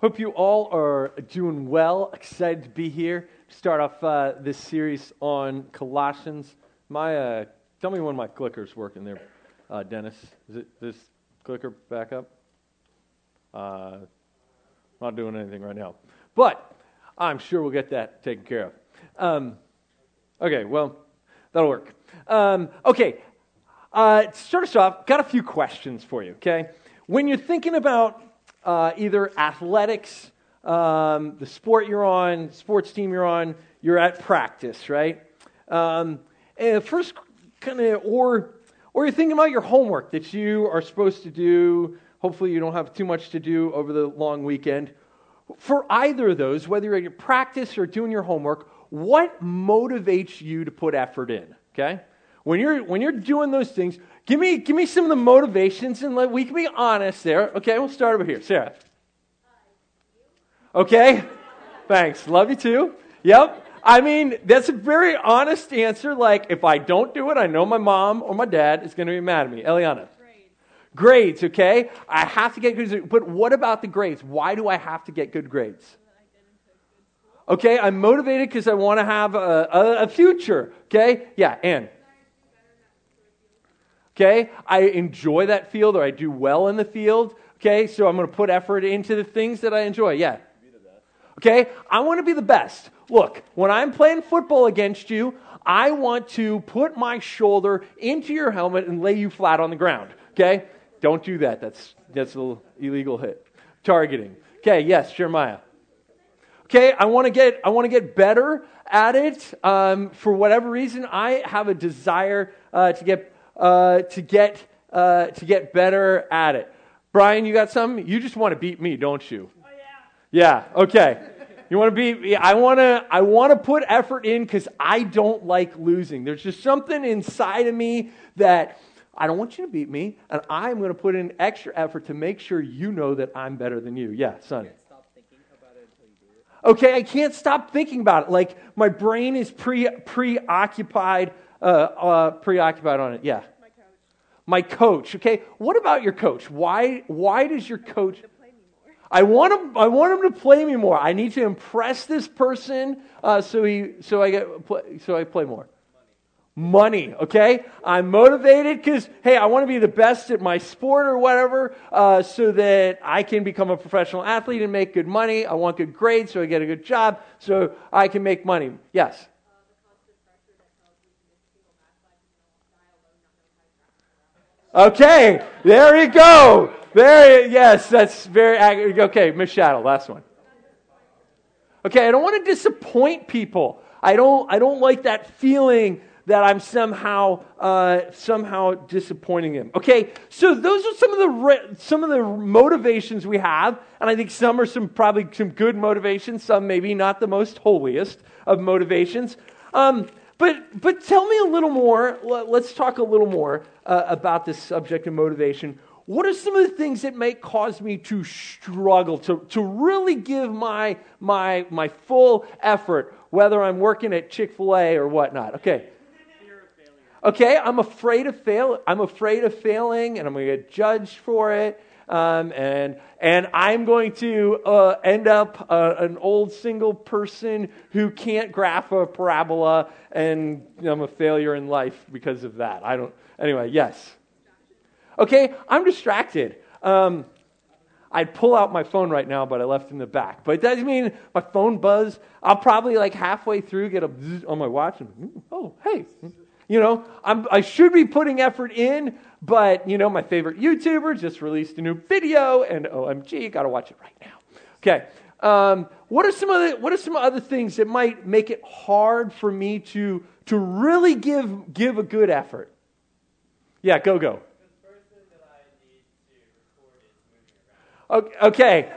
Hope you all are doing well. Excited to be here. To start off uh, this series on Colossians. My, uh, tell me when my clicker's working there, uh, Dennis. Is it this clicker back up? Uh, not doing anything right now, but I'm sure we'll get that taken care of. Um, okay, well, that'll work. Um, okay, uh, to start us off, got a few questions for you. Okay, when you're thinking about uh, either athletics, um, the sport you're on, sports team you're on, you're at practice, right? Um, and first, kind of, or or you're thinking about your homework that you are supposed to do. Hopefully, you don't have too much to do over the long weekend. For either of those, whether you're at your practice or doing your homework, what motivates you to put effort in? Okay, when you're when you're doing those things, Give me, give me some of the motivations and let, we can be honest there. Okay, we'll start over here. Sarah. Okay, thanks. Love you too. Yep. I mean, that's a very honest answer. Like, if I don't do it, I know my mom or my dad is going to be mad at me. Eliana. Grades. Grades, okay? I have to get good But what about the grades? Why do I have to get good grades? Okay, I'm motivated because I want to have a, a, a, future. Okay? Yeah, Anne. Okay? I enjoy that field or I do well in the field. Okay? So I'm going to put effort into the things that I enjoy. Yeah. Okay? I want to be the best. Look, when I'm playing football against you, I want to put my shoulder into your helmet and lay you flat on the ground. Okay? Don't do that. That's that's an illegal hit. Targeting. Okay, yes, Jeremiah. Okay, I want to get I want to get better at it. Um, for whatever reason, I have a desire uh, to get uh, to, get, uh, to get better at it. Brian, you got something? You just want to beat me, don't you? Oh, yeah. Yeah, okay. You want to be, I want to, I want to put effort in because I don't like losing. There's just something inside of me that I don't want you to beat me, and I'm going to put in extra effort to make sure you know that I'm better than you. Yeah, son. Okay, I can't stop thinking about it. Like my brain is pre preoccupied uh, uh, preoccupied on it. Yeah. My coach. My coach. Okay. What about your coach? Why? Why does your coach? I want him. I want him to play me more. I need to impress this person, uh, so he, so I get, so I play more. Money. Money okay. I'm motivated because hey, I want to be the best at my sport or whatever, uh, so that I can become a professional athlete and make good money. I want good grades, so I get a good job, so I can make money. Yes. Okay, there you go. There, yes, that's very okay. Miss Shadow, last one. Okay, I don't want to disappoint people. I don't. I don't like that feeling that I'm somehow uh, somehow disappointing them. Okay, so those are some of the re- some of the motivations we have, and I think some are some probably some good motivations. Some maybe not the most holiest of motivations. Um, but, but tell me a little more. Let's talk a little more uh, about this subject of motivation. What are some of the things that may cause me to struggle, to, to really give my, my, my full effort, whether I'm working at Chick fil A or whatnot? Okay. Okay, I'm afraid of fail. I'm afraid of failing, and I'm going to get judged for it. Um, and, and I'm going to uh, end up uh, an old single person who can't graph a parabola, and I'm a failure in life because of that. I don't. Anyway, yes. Okay, I'm distracted. Um, I'd pull out my phone right now, but I left in the back. But it doesn't mean my phone buzz. I'll probably like halfway through get a on my watch and oh hey, you know I'm, I should be putting effort in, but, you know, my favorite YouTuber just released a new video, and OMG, got to watch it right now. Okay. Um, what are some other what are some other things that might make it hard for me to to really give give a good effort? Yeah, go go. Okay.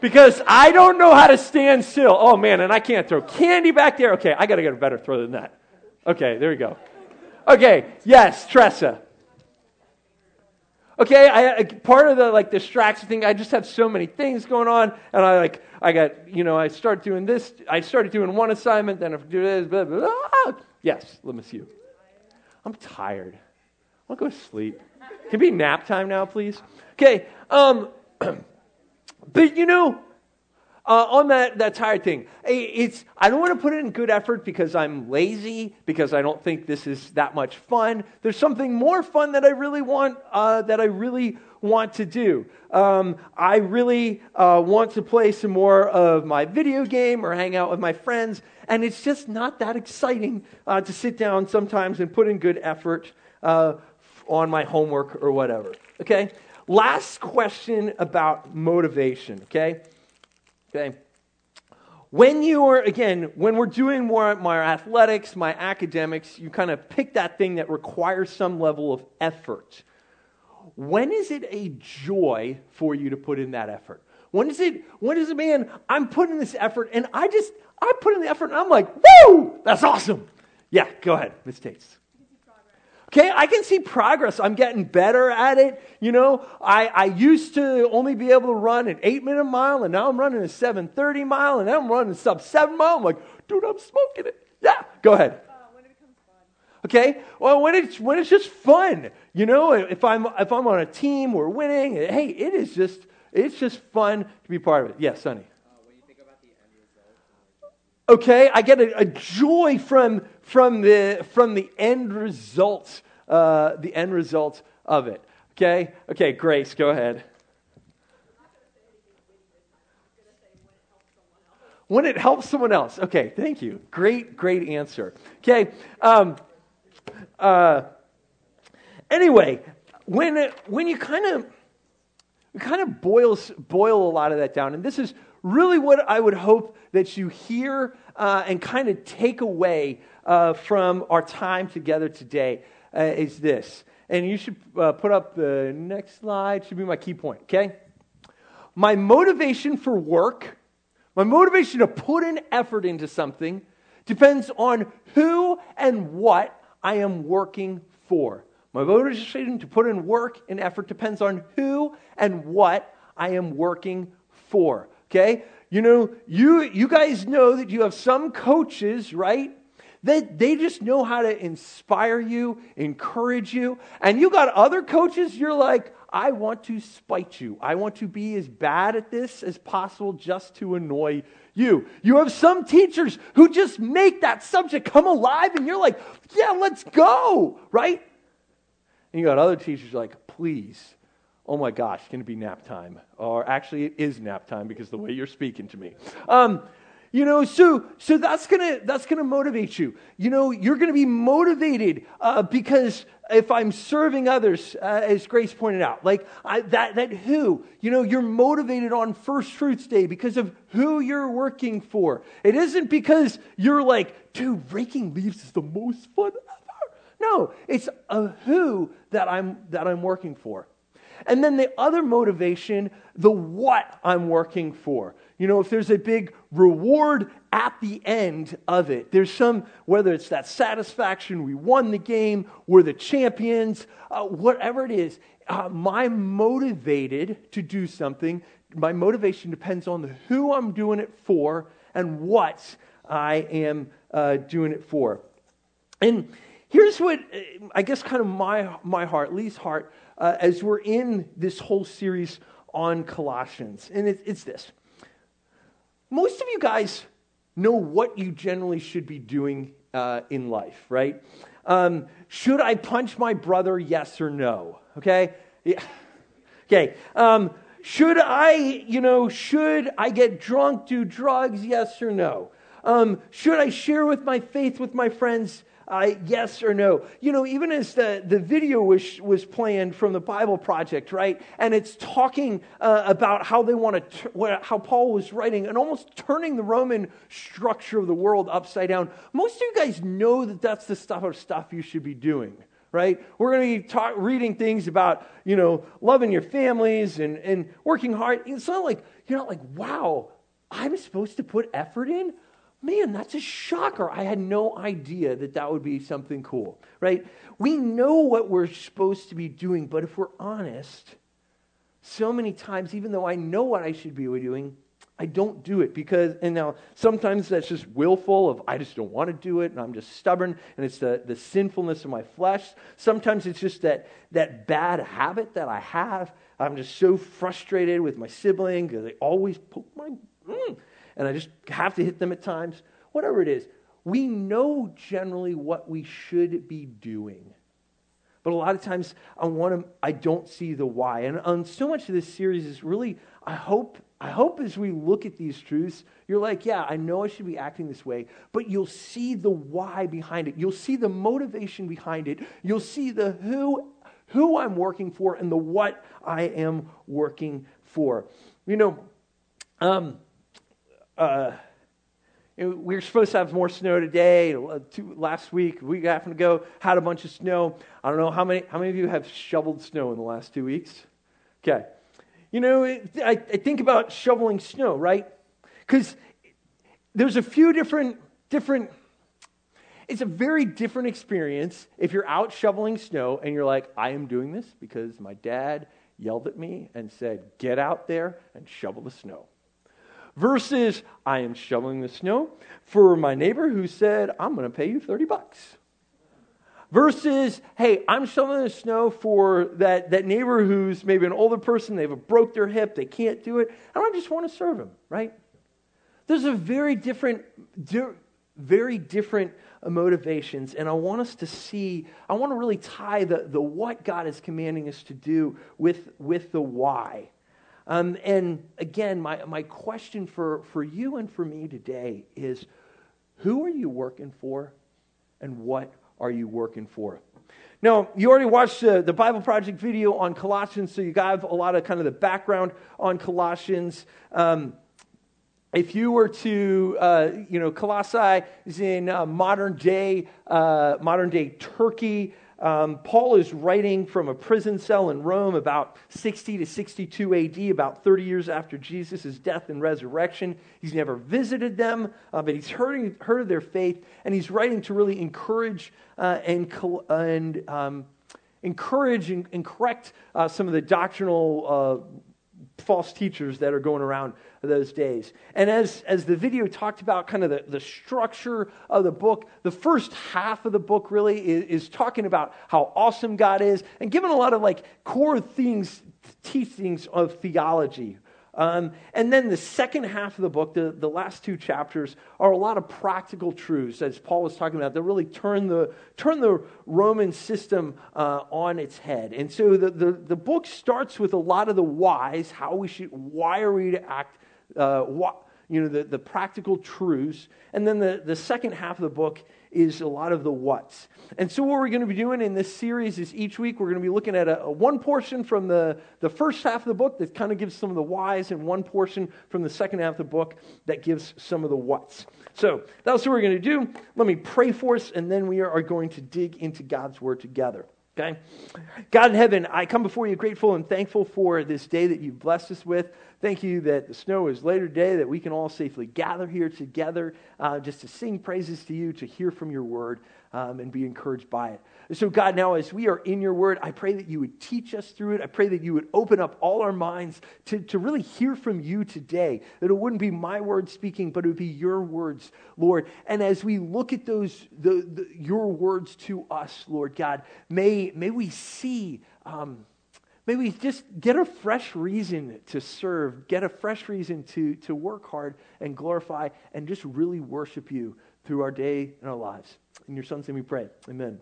Because I don't know how to stand still. Oh man, and I can't throw candy back there. Okay, I got to get a better throw than that. Okay, there we go. Okay, yes, Tressa. Okay, I, part of the like distraction thing, I just have so many things going on, and I like I got you know I start doing this, I started doing one assignment, then I do this, blah, blah, blah. Yes, let me see you. I'm tired. I to go to sleep. Can be nap time now, please? Okay, um, but you know, uh, on that, that tired thing, it's, I don't want to put in good effort because I'm lazy, because I don't think this is that much fun. There's something more fun that I really want, uh, that I really want to do. Um, I really uh, want to play some more of my video game or hang out with my friends, and it's just not that exciting uh, to sit down sometimes and put in good effort uh, on my homework or whatever. Okay? Last question about motivation, okay? Okay. When you are, again, when we're doing more my athletics, my academics, you kind of pick that thing that requires some level of effort. When is it a joy for you to put in that effort? When is it, when is it, man, I'm putting this effort and I just, I put in the effort and I'm like, woo, that's awesome. Yeah, go ahead, Miss Tates. Okay, I can see progress. I'm getting better at it. You know, I, I used to only be able to run an eight minute mile, and now I'm running a 730 mile, and now I'm running sub seven mile. I'm like, dude, I'm smoking it. Yeah, go ahead. Uh, okay, well, when it's when it's just fun, you know, if I'm if I'm on a team, we're winning. Hey, it is just it's just fun to be part of it. Yes, Sonny. Okay, I get a, a joy from from the, from the end results, uh, the end result of it. Okay? Okay, Grace, go ahead. When it helps someone else. Okay, thank you. Great, great answer. Okay. Um, uh, anyway, when, it, when you kind of kind of boils, boil a lot of that down, and this is really what I would hope that you hear uh, and kind of take away uh, from our time together today uh, is this. And you should uh, put up the next slide, should be my key point, okay? My motivation for work, my motivation to put an effort into something, depends on who and what I am working for. My motivation to put in work and effort depends on who and what I am working for. Okay? You know, you you guys know that you have some coaches, right? They, they just know how to inspire you, encourage you. And you got other coaches, you're like, I want to spite you. I want to be as bad at this as possible just to annoy you. You have some teachers who just make that subject come alive, and you're like, yeah, let's go, right? And you got other teachers like, please, oh my gosh, can it be nap time? Or actually, it is nap time because the way you're speaking to me. Um, you know, so so that's gonna that's gonna motivate you. You know, you're gonna be motivated uh, because if I'm serving others, uh, as Grace pointed out, like I, that that who, you know, you're motivated on First Fruits Day because of who you're working for. It isn't because you're like, dude, raking leaves is the most fun ever. No, it's a who that I'm that I'm working for. And then the other motivation, the what I'm working for. You know, if there's a big reward at the end of it, there's some, whether it's that satisfaction, we won the game, we're the champions, uh, whatever it is, uh, my motivated to do something, my motivation depends on the who I'm doing it for and what I am uh, doing it for. And here's what I guess kind of my, my heart, Lee's heart, uh, as we're in this whole series on Colossians. And it, it's this most of you guys know what you generally should be doing uh, in life, right? Um, should I punch my brother? Yes or no? Okay? Yeah. Okay. Um, should I, you know, should I get drunk, do drugs? Yes or no? Um, should I share with my faith with my friends? Uh, yes or no? You know, even as the, the video was, was planned from the Bible Project, right? And it's talking uh, about how they want to, how Paul was writing and almost turning the Roman structure of the world upside down. Most of you guys know that that's the stuff of stuff you should be doing right? We're going to be reading things about, you know, loving your families and, and working hard. It's not like, you're not like, wow, I'm supposed to put effort in? Man, that's a shocker. I had no idea that that would be something cool, right? We know what we're supposed to be doing, but if we're honest, so many times, even though I know what I should be doing, I don't do it because, and now sometimes that's just willful of I just don't want to do it and I'm just stubborn and it's the, the sinfulness of my flesh. Sometimes it's just that, that bad habit that I have. I'm just so frustrated with my sibling because they always poke my, mm, and I just have to hit them at times. Whatever it is, we know generally what we should be doing. But a lot of times I want to, I don't see the why. And on so much of this series is really, I hope, I hope as we look at these truths, you're like, yeah, I know I should be acting this way, but you'll see the why behind it. You'll see the motivation behind it. You'll see the who, who I'm working for and the what I am working for. You know, um, uh, we were supposed to have more snow today. Two, last week, week half and ago, had a bunch of snow. I don't know how many. How many of you have shoveled snow in the last two weeks? Okay, you know, I, I think about shoveling snow, right? Because there's a few different different. It's a very different experience if you're out shoveling snow and you're like, I am doing this because my dad yelled at me and said, Get out there and shovel the snow versus I am shoveling the snow for my neighbor who said, I'm going to pay you 30 bucks. Versus, hey, I'm shoveling the snow for that, that neighbor who's maybe an older person, they've broke their hip, they can't do it, and I just want to serve them, right? There's a very different, very different motivations, and I want us to see, I want to really tie the, the what God is commanding us to do with, with the why. Um, and again, my, my question for, for you and for me today is who are you working for and what are you working for? Now, you already watched uh, the Bible Project video on Colossians, so you got a lot of kind of the background on Colossians. Um, if you were to, uh, you know, Colossae is in uh, modern day, uh, modern day Turkey. Um, Paul is writing from a prison cell in Rome about 60 to 62 AD, about 30 years after Jesus' death and resurrection. He's never visited them, uh, but he's heard, heard of their faith, and he's writing to really encourage uh, and, and um, encourage and, and correct uh, some of the doctrinal uh, false teachers that are going around those days. And as, as the video talked about kind of the, the structure of the book, the first half of the book really is, is talking about how awesome God is and giving a lot of like core things, teachings of theology. Um, and then the second half of the book, the, the last two chapters, are a lot of practical truths, as Paul was talking about, that really turn the, turn the Roman system uh, on its head. And so the, the, the book starts with a lot of the whys, how we should, why are we to act uh, what, you know, the, the practical truths. And then the, the second half of the book is a lot of the what's. And so, what we're going to be doing in this series is each week we're going to be looking at a, a, one portion from the, the first half of the book that kind of gives some of the whys, and one portion from the second half of the book that gives some of the what's. So, that's what we're going to do. Let me pray for us, and then we are going to dig into God's Word together. Okay? God in heaven, I come before you grateful and thankful for this day that you've blessed us with. Thank you that the snow is later today, that we can all safely gather here together uh, just to sing praises to you, to hear from your word, um, and be encouraged by it. So, God, now as we are in your word, I pray that you would teach us through it. I pray that you would open up all our minds to, to really hear from you today. That it wouldn't be my words speaking, but it would be your words, Lord. And as we look at those, the, the your words to us, Lord God, may, may we see. Um, May we just get a fresh reason to serve, get a fresh reason to, to work hard and glorify and just really worship you through our day and our lives. In your son's name we pray. Amen.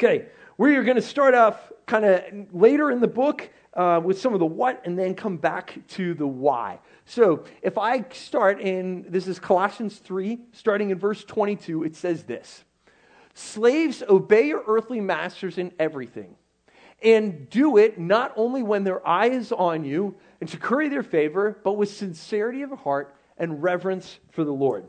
Okay, we are going to start off kind of later in the book uh, with some of the what and then come back to the why. So if I start in, this is Colossians 3, starting in verse 22, it says this Slaves, obey your earthly masters in everything and do it not only when their eye is on you and to curry their favor, but with sincerity of heart and reverence for the Lord.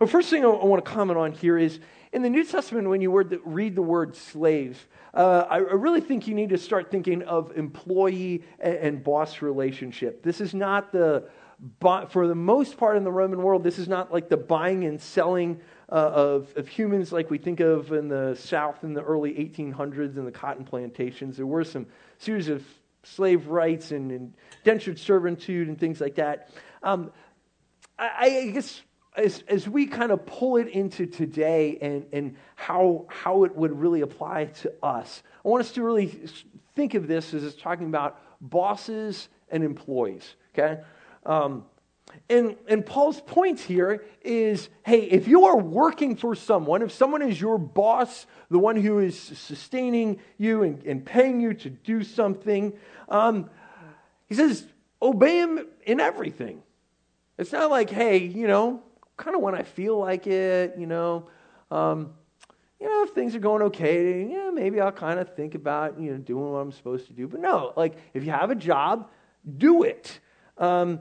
The first thing I want to comment on here is in the New Testament, when you read the word slave, uh, I really think you need to start thinking of employee and boss relationship. This is not the, for the most part in the Roman world, this is not like the buying and selling uh, of, of humans like we think of in the South in the early 1800s in the cotton plantations. There were some series of slave rights and indentured servitude and things like that. Um, I, I, guess as, as we kind of pull it into today and, and how, how it would really apply to us, I want us to really think of this as it's talking about bosses and employees, okay? Um, and, and Paul's point here is hey, if you are working for someone, if someone is your boss, the one who is sustaining you and, and paying you to do something, um, he says, obey him in everything. It's not like, hey, you know, kind of when I feel like it, you know, um, you know, if things are going okay, yeah, maybe I'll kind of think about, you know, doing what I'm supposed to do. But no, like, if you have a job, do it. Um,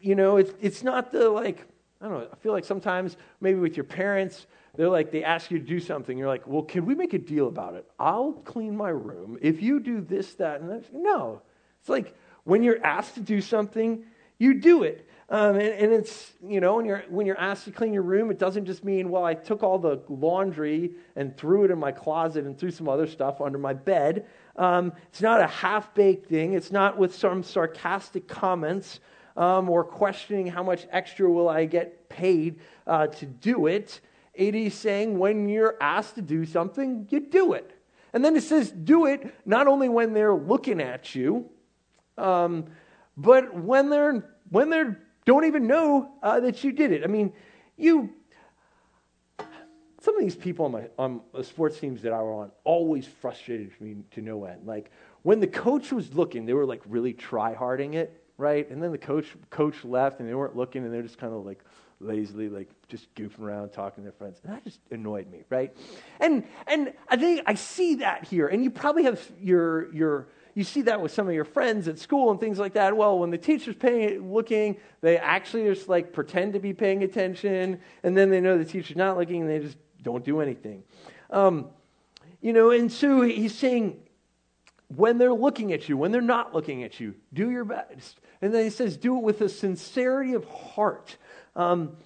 you know, it's, it's not the like, I don't know, I feel like sometimes maybe with your parents, they're like, they ask you to do something. You're like, well, can we make a deal about it? I'll clean my room. If you do this, that, and that. No. It's like when you're asked to do something, you do it. Um, and, and, it's, you know, when you're, when you're asked to clean your room, it doesn't just mean, well, I took all the laundry and threw it in my closet and threw some other stuff under my bed. Um, it's not a half baked thing. It's not with some sarcastic comments um, or questioning how much extra will I get paid uh, to do it. It is saying when you're asked to do something, you do it. And then it says, do it not only when they're looking at you, um, but when they're when they don't even know uh, that you did it. I mean, you. Some of these people on my on the sports teams that I were on always frustrated me to no end. Like when the coach was looking, they were like really try harding it right? And then the coach coach left, and they weren't looking, and they're just kind of like lazily, like just goofing around, talking to their friends, and that just annoyed me, right? And and I think I see that here, and you probably have your your you see that with some of your friends at school and things like that. Well, when the teacher's paying, looking, they actually just like pretend to be paying attention, and then they know the teacher's not looking, and they just don't do anything. Um, you know, and so he's saying, when they're looking at you, when they're not looking at you, do your best. And then he says, do it with a sincerity of heart. Um,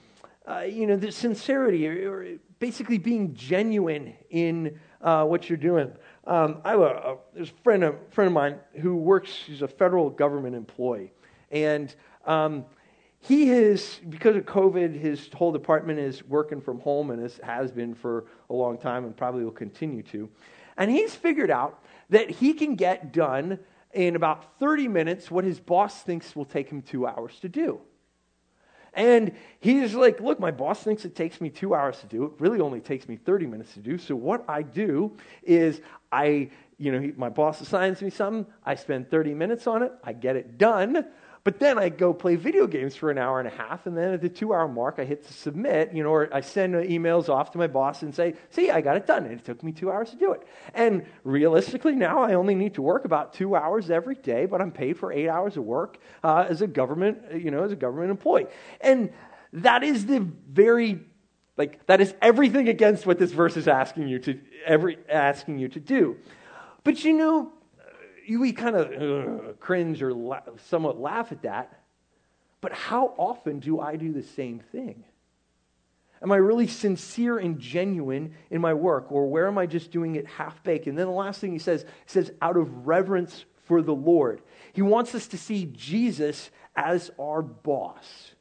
uh, you know, the sincerity, or, or, basically being genuine in uh, what you're doing. Um, I have a, a, there's a friend, a friend of mine who works, he's a federal government employee. And um, he has, because of COVID, his whole department is working from home and has been for a long time and probably will continue to. And he's figured out that he can get done in about 30 minutes what his boss thinks will take him two hours to do. And he's like, Look, my boss thinks it takes me two hours to do. It really only takes me 30 minutes to do. So, what I do is I, you know, he, my boss assigns me something. I spend 30 minutes on it. I get it done. But then I go play video games for an hour and a half, and then at the two hour mark, I hit submit, you know, or I send emails off to my boss and say, see, I got it done. And it took me two hours to do it. And realistically, now I only need to work about two hours every day, but I'm paid for eight hours of work uh, as a government, you know, as a government employee. And that is the very like that is everything against what this verse is asking you to every asking you to do. But you know, we kind of uh, cringe or la- somewhat laugh at that. But how often do I do the same thing? Am I really sincere and genuine in my work, or where am I just doing it half baked? And then the last thing he says, he says, out of reverence for the Lord. He wants us to see Jesus as our boss.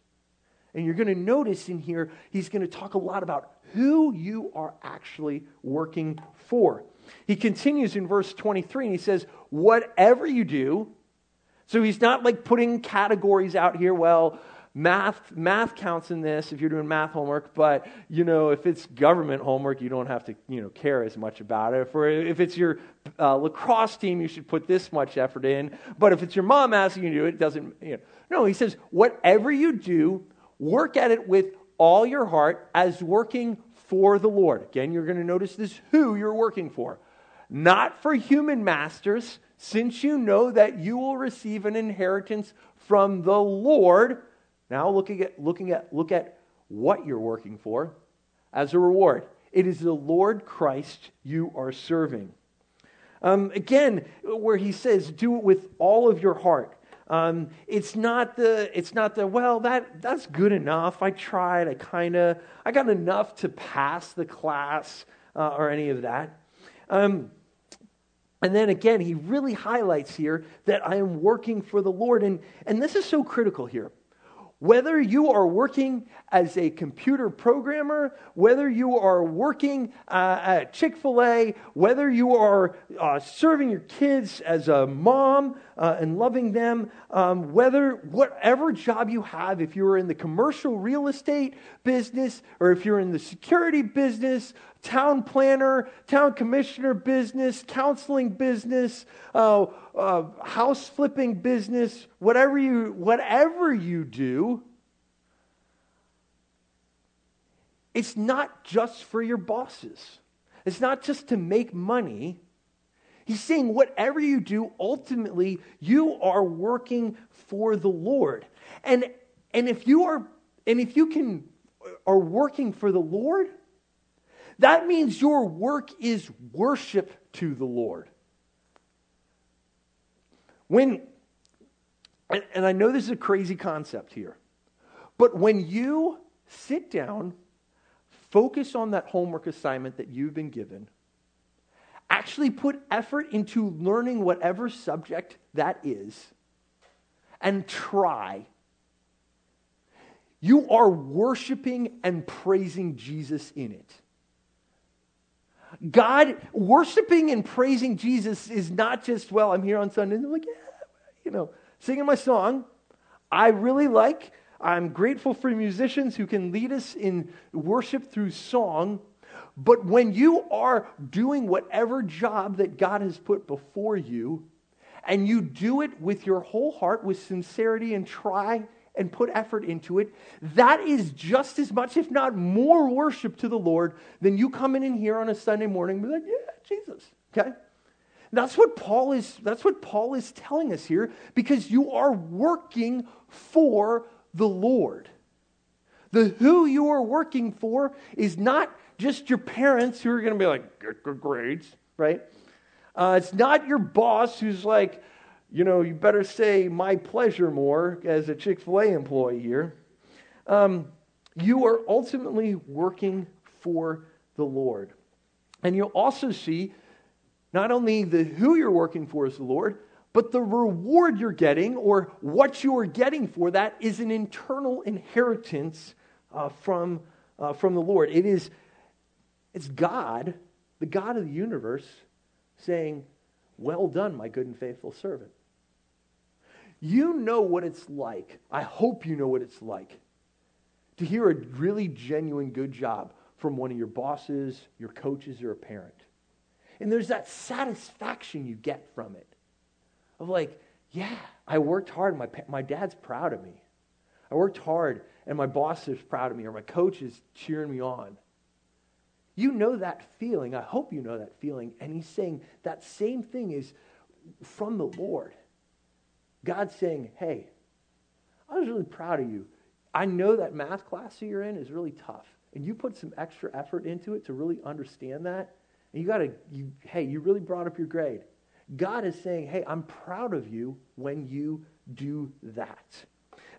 And you're going to notice in here, he's going to talk a lot about who you are actually working for. He continues in verse 23 and he says, Whatever you do, so he's not like putting categories out here, well, math math counts in this if you're doing math homework but you know if it's government homework you don't have to you know care as much about it for if it's your uh, lacrosse team you should put this much effort in but if it's your mom asking you to do it, it doesn't you know no he says whatever you do work at it with all your heart as working for the Lord. Again, you're going to notice this who you're working for. Not for human masters, since you know that you will receive an inheritance from the Lord. Now looking at looking at look at what you're working for as a reward. It is the Lord Christ you are serving. Um, again, where he says, do it with all of your heart. Um, it's not the it's not the well that that's good enough. I tried. I kind of I got enough to pass the class uh, or any of that. Um, and then again, he really highlights here that I am working for the Lord, and and this is so critical here. Whether you are working as a computer programmer, whether you are working uh, at Chick fil A, whether you are uh, serving your kids as a mom uh, and loving them, um, whether whatever job you have, if you're in the commercial real estate business or if you're in the security business, town planner, town commissioner business, counseling business, uh, uh, house flipping business, whatever you, whatever you do, it's not just for your bosses. It's not just to make money. He's saying whatever you do, ultimately, you are working for the Lord. And, and if you are, and if you can, are working for the Lord, that means your work is worship to the Lord. When, and, and I know this is a crazy concept here, but when you sit down, focus on that homework assignment that you've been given, actually put effort into learning whatever subject that is, and try. You are worshiping and praising Jesus in it. God, worshiping and praising Jesus is not just, well, I'm here on Sunday I'm like, yeah, you know, singing my song. I really like, I'm grateful for musicians who can lead us in worship through song. But when you are doing whatever job that God has put before you, and you do it with your whole heart, with sincerity, and try and put effort into it, that is just as much, if not more, worship to the Lord than you coming in here on a Sunday morning and be like, yeah, Jesus. Okay? That's what Paul is, that's what Paul is telling us here, because you are working for the Lord. The who you are working for is not just your parents who are going to be like, get good grades, right? Uh, it's not your boss who's like, you know, you better say my pleasure more as a Chick fil A employee here. Um, you are ultimately working for the Lord. And you'll also see not only the who you're working for is the Lord, but the reward you're getting or what you are getting for that is an internal inheritance uh, from, uh, from the Lord. It is it's God, the God of the universe, saying, Well done, my good and faithful servant. You know what it's like. I hope you know what it's like to hear a really genuine good job from one of your bosses, your coaches, or a parent. And there's that satisfaction you get from it of like, yeah, I worked hard. My, my dad's proud of me. I worked hard, and my boss is proud of me, or my coach is cheering me on. You know that feeling. I hope you know that feeling. And he's saying that same thing is from the Lord. God's saying, hey, I was really proud of you. I know that math class that you're in is really tough. And you put some extra effort into it to really understand that. And you got to, you, hey, you really brought up your grade. God is saying, hey, I'm proud of you when you do that.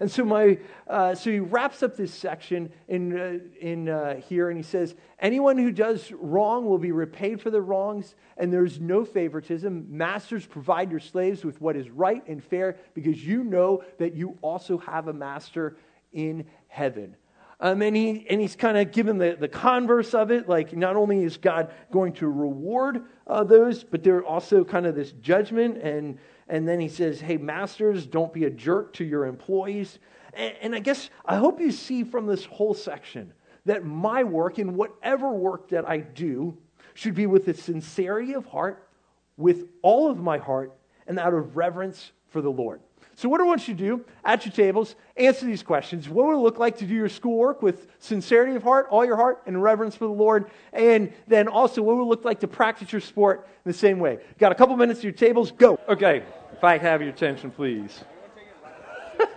And so, my, uh, so he wraps up this section in, uh, in uh, here and he says, Anyone who does wrong will be repaid for their wrongs, and there's no favoritism. Masters, provide your slaves with what is right and fair because you know that you also have a master in heaven. Um, and, he, and he's kind of given the, the converse of it. Like, not only is God going to reward uh, those, but there also kind of this judgment. And, and then he says, hey, masters, don't be a jerk to your employees. And, and I guess I hope you see from this whole section that my work and whatever work that I do should be with a sincerity of heart, with all of my heart, and out of reverence for the Lord. So, what I want you to do at your tables, answer these questions. What would it look like to do your schoolwork with sincerity of heart, all your heart, and reverence for the Lord? And then also, what would it look like to practice your sport in the same way? Got a couple minutes to your tables? Go. Okay, if I have your attention, please.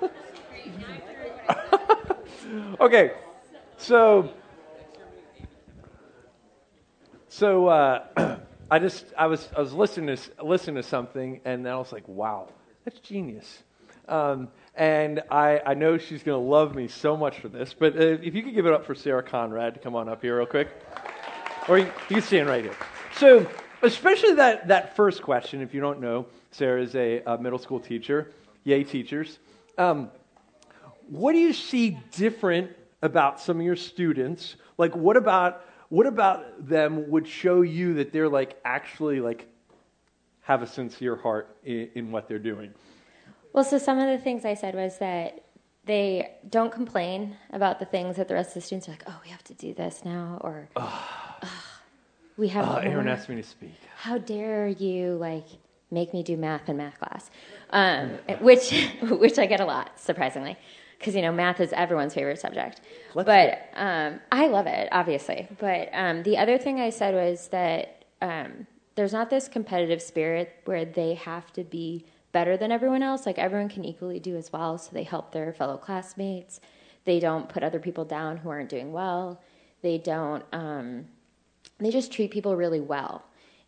okay, so. So uh, I just I was I was listening to listening to something and then I was like, wow, that's genius. Um, and I, I know she's going to love me so much for this. But uh, if you could give it up for Sarah Conrad to come on up here real quick. Or you, you stand right here. So, especially that, that first question, if you don't know, Sarah is a, a middle school teacher. Yay, teachers. Um, what do you see different about some of your students? Like, what about what about them would show you that they're like actually like have a sincere heart in, in what they're doing? Well, so some of the things I said was that they don't complain about the things that the rest of the students are like, oh, we have to do this now, or we have. Uh, Aaron asked me to speak. How dare you like make me do math in math class? Um, which which I get a lot, surprisingly, because you know math is everyone's favorite subject. Let's but um, I love it, obviously. But um, the other thing I said was that um, there's not this competitive spirit where they have to be better than everyone else. Like everyone can equally do as well, so they help their fellow classmates. They don't put other people down who aren't doing well. They don't. They just treat people really well.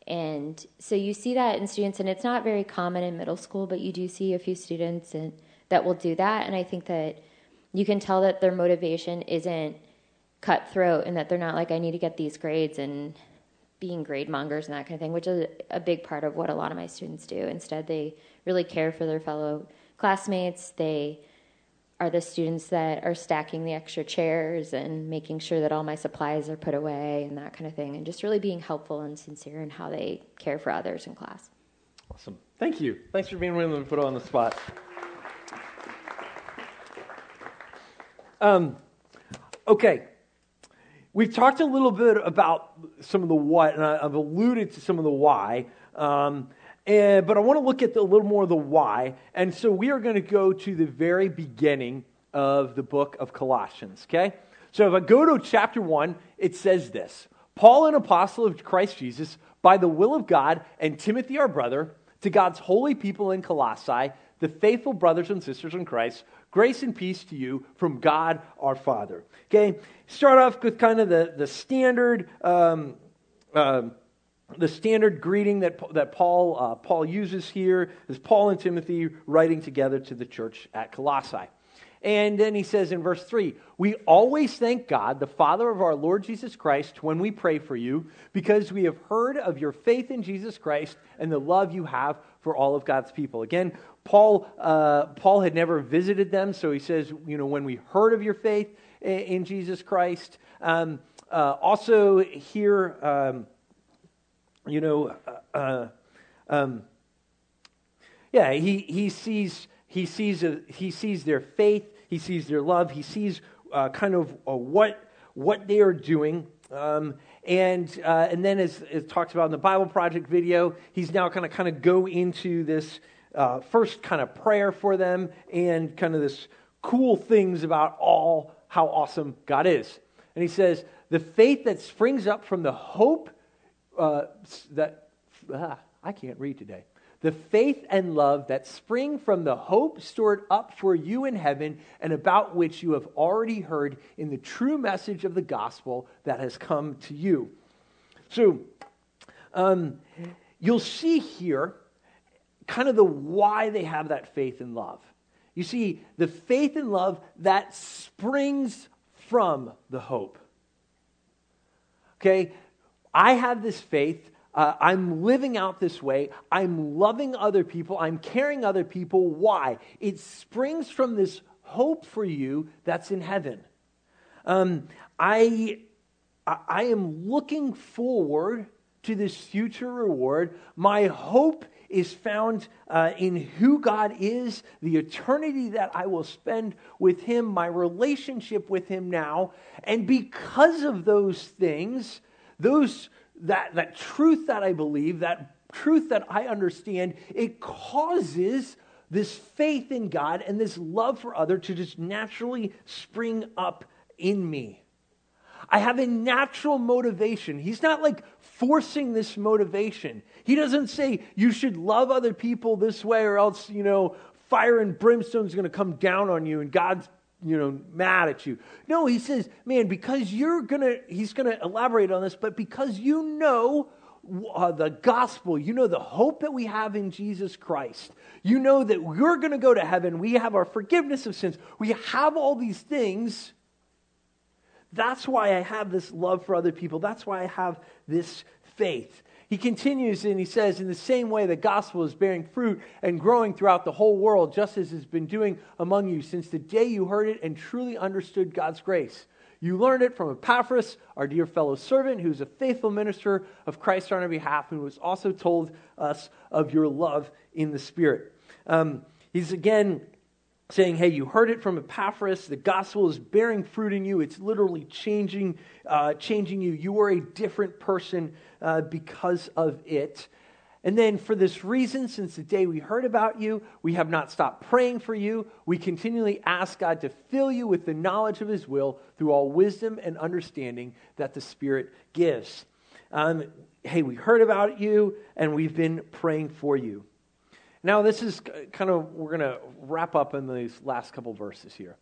And so you see that in students, and it's not very common in middle school, but you do see a few students and, that will do that. And I think that you can tell that their motivation isn't cutthroat and that they're not like, I need to get these grades and being grade mongers and that kind of thing, which is a big part of what a lot of my students do. Instead, they really care for their fellow classmates. They are the students that are stacking the extra chairs and making sure that all my supplies are put away and that kind of thing, and just really being helpful and sincere in how they care for others in class. Awesome. Thank you. Thanks for being willing to put on the spot. Um, okay. We've talked a little bit about some of the what, and I've alluded to some of the why. Um, and, but I want to look at the, a little more of the why. And so we are going to go to the very beginning of the book of Colossians, okay? So if I go to chapter 1, it says this Paul, an apostle of Christ Jesus, by the will of God, and Timothy, our brother, to God's holy people in Colossae, the faithful brothers and sisters in Christ, grace and peace to you from God our Father. Okay, start off with kind of the, the standard. Um, um, the standard greeting that, that Paul, uh, Paul uses here is Paul and Timothy writing together to the church at Colossae. And then he says in verse 3 We always thank God, the Father of our Lord Jesus Christ, when we pray for you, because we have heard of your faith in Jesus Christ and the love you have for all of God's people. Again, Paul, uh, Paul had never visited them, so he says, You know, when we heard of your faith in, in Jesus Christ. Um, uh, also, here, um, you know, uh, uh, um, yeah, he, he sees he sees a, he sees their faith, he sees their love, he sees uh, kind of uh, what what they are doing, um, and uh, and then as it talks about in the Bible Project video, he's now kind of kind of go into this uh, first kind of prayer for them and kind of this cool things about all how awesome God is, and he says the faith that springs up from the hope uh, that ah, I can't read today. The faith and love that spring from the hope stored up for you in heaven and about which you have already heard in the true message of the gospel that has come to you. So, um, you'll see here kind of the why they have that faith and love. You see, the faith and love that springs from the hope. Okay? I have this faith. Uh, I'm living out this way. I'm loving other people. I'm caring other people. Why? It springs from this hope for you that's in heaven. Um, I, I am looking forward to this future reward. My hope is found uh, in who God is, the eternity that I will spend with Him, my relationship with Him now. And because of those things, those that, that truth that I believe, that truth that I understand, it causes this faith in God and this love for other to just naturally spring up in me. I have a natural motivation. He's not like forcing this motivation. He doesn't say you should love other people this way or else, you know, fire and brimstone is going to come down on you and God's you know, mad at you. No, he says, man, because you're going to, he's going to elaborate on this, but because you know uh, the gospel, you know the hope that we have in Jesus Christ, you know that we're going to go to heaven, we have our forgiveness of sins, we have all these things. That's why I have this love for other people. That's why I have this faith. He continues and he says, In the same way, the gospel is bearing fruit and growing throughout the whole world, just as it's been doing among you since the day you heard it and truly understood God's grace. You learned it from Epaphras, our dear fellow servant, who's a faithful minister of Christ on our behalf, and who has also told us of your love in the Spirit. Um, he's again saying, Hey, you heard it from Epaphras. The gospel is bearing fruit in you. It's literally changing, uh, changing you. You are a different person uh, because of it. And then, for this reason, since the day we heard about you, we have not stopped praying for you. We continually ask God to fill you with the knowledge of His will through all wisdom and understanding that the Spirit gives. Um, hey, we heard about you, and we've been praying for you. Now, this is kind of, we're going to wrap up in these last couple verses here.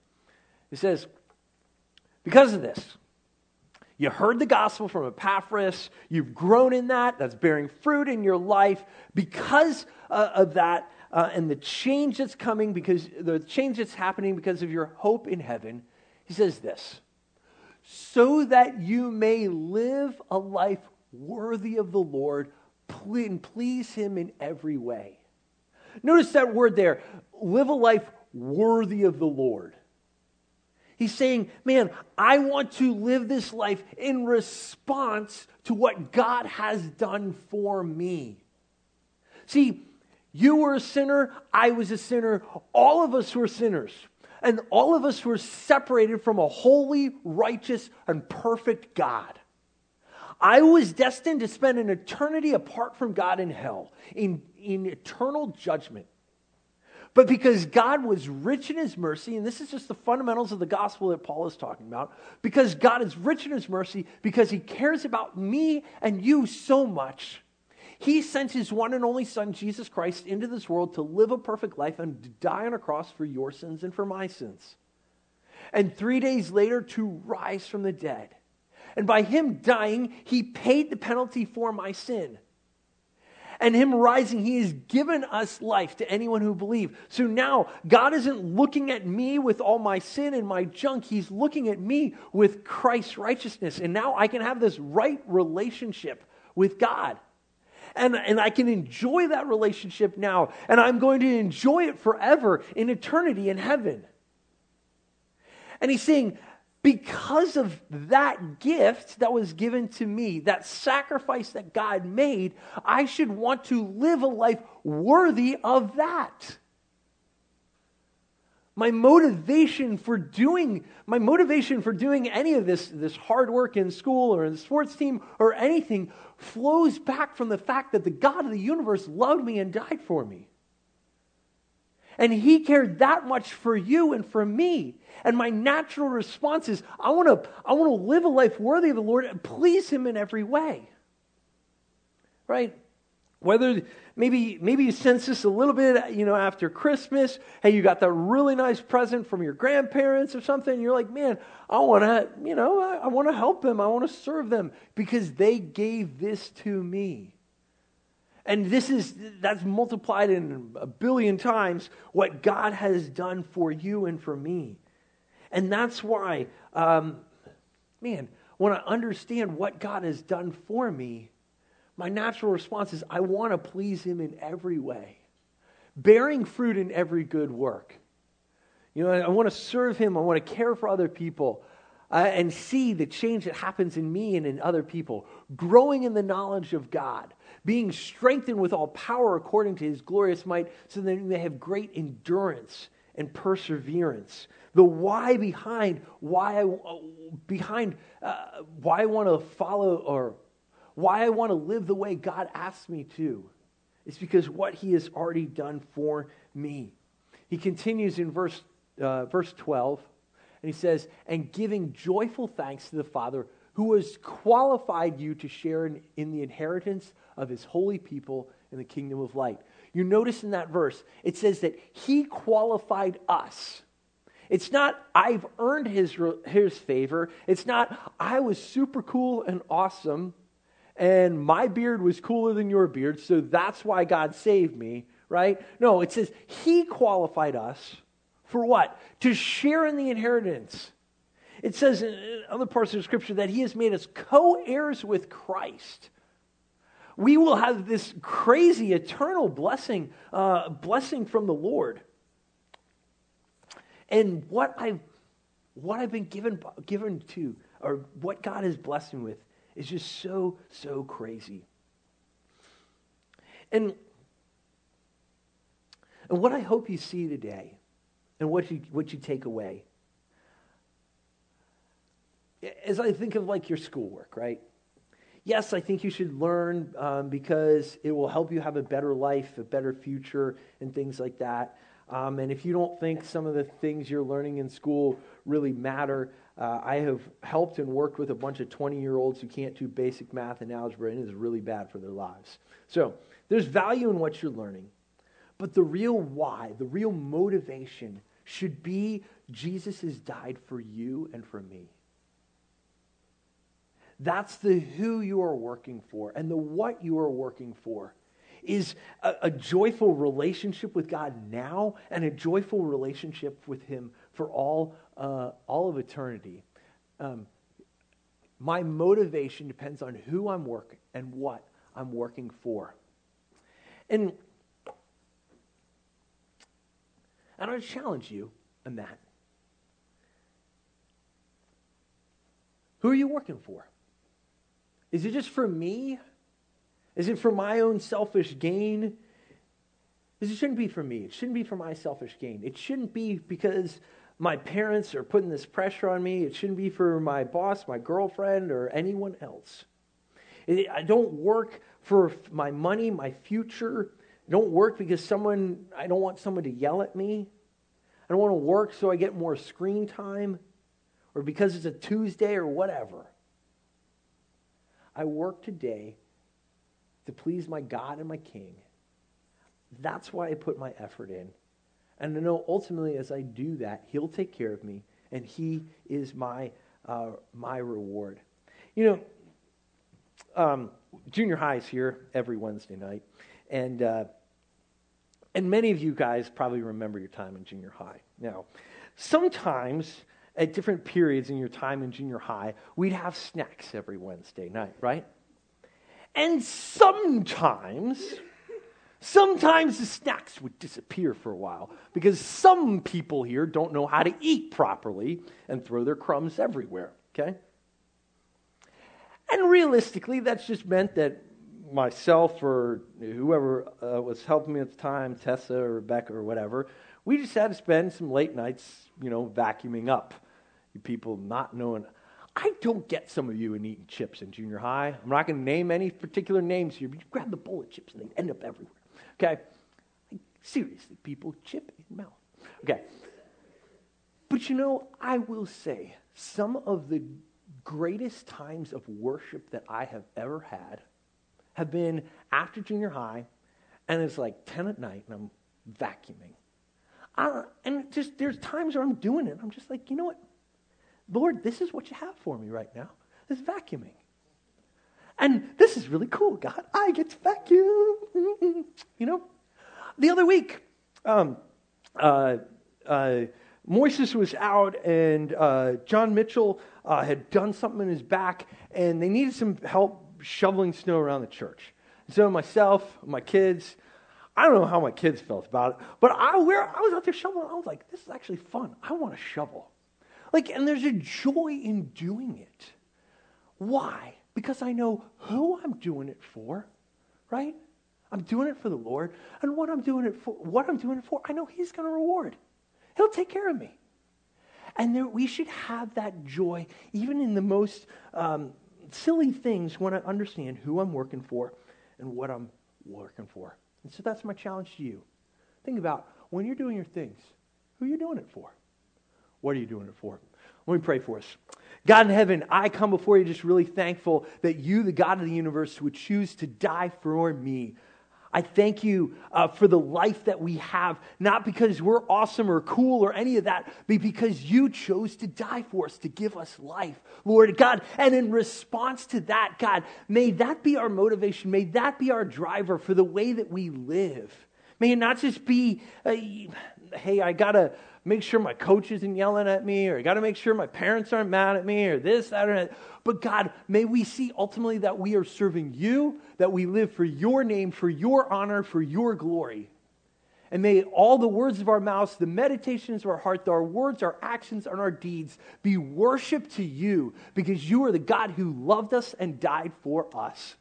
It says, Because of this, you heard the gospel from Epaphras, you've grown in that, that's bearing fruit in your life. Because uh, of that, uh, and the change that's coming, because the change that's happening because of your hope in heaven, he says this so that you may live a life worthy of the Lord and please him in every way. Notice that word there live a life worthy of the Lord. He's saying, man, I want to live this life in response to what God has done for me. See, you were a sinner, I was a sinner, all of us were sinners. And all of us were separated from a holy, righteous, and perfect God. I was destined to spend an eternity apart from God in hell, in, in eternal judgment. But because God was rich in his mercy, and this is just the fundamentals of the gospel that Paul is talking about, because God is rich in his mercy, because he cares about me and you so much, he sent his one and only Son, Jesus Christ, into this world to live a perfect life and to die on a cross for your sins and for my sins. And three days later, to rise from the dead. And by him dying, he paid the penalty for my sin. And him rising, he has given us life to anyone who believes. So now, God isn't looking at me with all my sin and my junk. He's looking at me with Christ's righteousness. And now I can have this right relationship with God. And, and I can enjoy that relationship now. And I'm going to enjoy it forever in eternity in heaven. And he's saying, because of that gift that was given to me, that sacrifice that God made, I should want to live a life worthy of that. My motivation for doing my motivation for doing any of this, this hard work in school or in the sports team or anything flows back from the fact that the God of the universe loved me and died for me. And he cared that much for you and for me. And my natural response is I want to I want to live a life worthy of the Lord and please him in every way. Right? Whether maybe maybe you sense this a little bit, you know, after Christmas, hey, you got that really nice present from your grandparents or something, you're like, man, I want to, you know, I, I want to help them, I want to serve them because they gave this to me. And this is, that's multiplied in a billion times what God has done for you and for me. And that's why, um, man, when I understand what God has done for me, my natural response is I want to please Him in every way, bearing fruit in every good work. You know, I want to serve Him, I want to care for other people. Uh, and see the change that happens in me and in other people, growing in the knowledge of God, being strengthened with all power according to his glorious might, so that they may have great endurance and perseverance. The why behind why I behind uh, why I want to follow or why I want to live the way God asks me to is because what He has already done for me. He continues in verse uh, verse twelve, and he says, "And giving joyful thanks to the Father." Who has qualified you to share in, in the inheritance of his holy people in the kingdom of light. You notice in that verse, it says that he qualified us. It's not, I've earned his, his favor. It's not, I was super cool and awesome, and my beard was cooler than your beard, so that's why God saved me, right? No, it says he qualified us for what? To share in the inheritance. It says in other parts of the scripture that he has made us co heirs with Christ. we will have this crazy eternal blessing, uh, blessing from the Lord. And what I've, what I've been given, given to, or what God has blessed me with, is just so, so crazy. And, and what I hope you see today, and what you, what you take away, as I think of like your schoolwork, right? Yes, I think you should learn um, because it will help you have a better life, a better future, and things like that. Um, and if you don't think some of the things you're learning in school really matter, uh, I have helped and worked with a bunch of 20 year olds who can't do basic math and algebra, and it is really bad for their lives. So there's value in what you're learning. But the real why, the real motivation should be Jesus has died for you and for me. That's the who you are working for and the what you are working for is a, a, joyful relationship with God now and a joyful relationship with Him for all, uh, all of eternity. Um, my motivation depends on who I'm working and what I'm working for. And, and I challenge you in that. Who are you working for? Is it just for me? Is it for my own selfish gain? It shouldn't be for me. It shouldn't be for my selfish gain. It shouldn't be because my parents are putting this pressure on me. It shouldn't be for my boss, my girlfriend, or anyone else. I don't work for my money, my future. I don't work because someone, I don't want someone to yell at me. I don't want to work so I get more screen time or because it's a Tuesday or whatever. I work today to please my God and my King. That's why I put my effort in. And I know ultimately as I do that, He'll take care of me, and He is my, uh, my reward. You know, um, junior high is here every Wednesday night, and, uh, and many of you guys probably remember your time in junior high. Now, sometimes at different periods in your time in junior high, we'd have snacks every Wednesday night, right? And sometimes, sometimes the snacks would disappear for a while because some people here don't know how to eat properly and throw their crumbs everywhere, okay? And realistically, that's just meant that myself or whoever uh, was helping me at the time, Tessa or Rebecca or whatever, we just had to spend some late nights, you know, vacuuming up you people not knowing. I don't get some of you in eating chips in junior high. I'm not going to name any particular names here, but you grab the bowl of chips and they end up everywhere. Okay? Like, seriously, people, chip in mouth. Okay. But you know, I will say, some of the greatest times of worship that I have ever had have been after junior high, and it's like 10 at night, and I'm vacuuming. I, and just there's times where I'm doing it. I'm just like, you know what? Lord, this is what you have for me right now. This vacuuming. And this is really cool, God. I get to vacuum. You know? The other week, um, uh, uh, Moises was out, and uh, John Mitchell uh, had done something in his back, and they needed some help shoveling snow around the church. So myself, my kids, I don't know how my kids felt about it, but I, where, I was out there shoveling. I was like, this is actually fun. I want to shovel. Like, and there's a joy in doing it. Why? Because I know who I'm doing it for, right? I'm doing it for the Lord, and what I'm doing it for, what I'm doing it for, I know He's going to reward. He'll take care of me. And there, we should have that joy, even in the most um, silly things, when I understand who I'm working for and what I'm working for. And so that's my challenge to you. Think about when you're doing your things, who are you doing it for? What are you doing it for? Let me pray for us. God in heaven, I come before you just really thankful that you, the God of the universe, would choose to die for me. I thank you uh, for the life that we have, not because we're awesome or cool or any of that, but because you chose to die for us, to give us life, Lord God. And in response to that, God, may that be our motivation. May that be our driver for the way that we live. May it not just be, uh, hey, I got to make sure my coach isn't yelling at me, or I got to make sure my parents aren't mad at me, or this, that, or that. But God, may we see ultimately that we are serving you, that we live for your name, for your honor, for your glory. And may all the words of our mouths, the meditations of our heart, our words, our actions, and our deeds be worship to you because you are the God who loved us and died for us.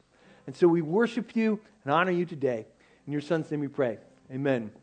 And so we worship you and honor you today. In your son's name we pray. Amen.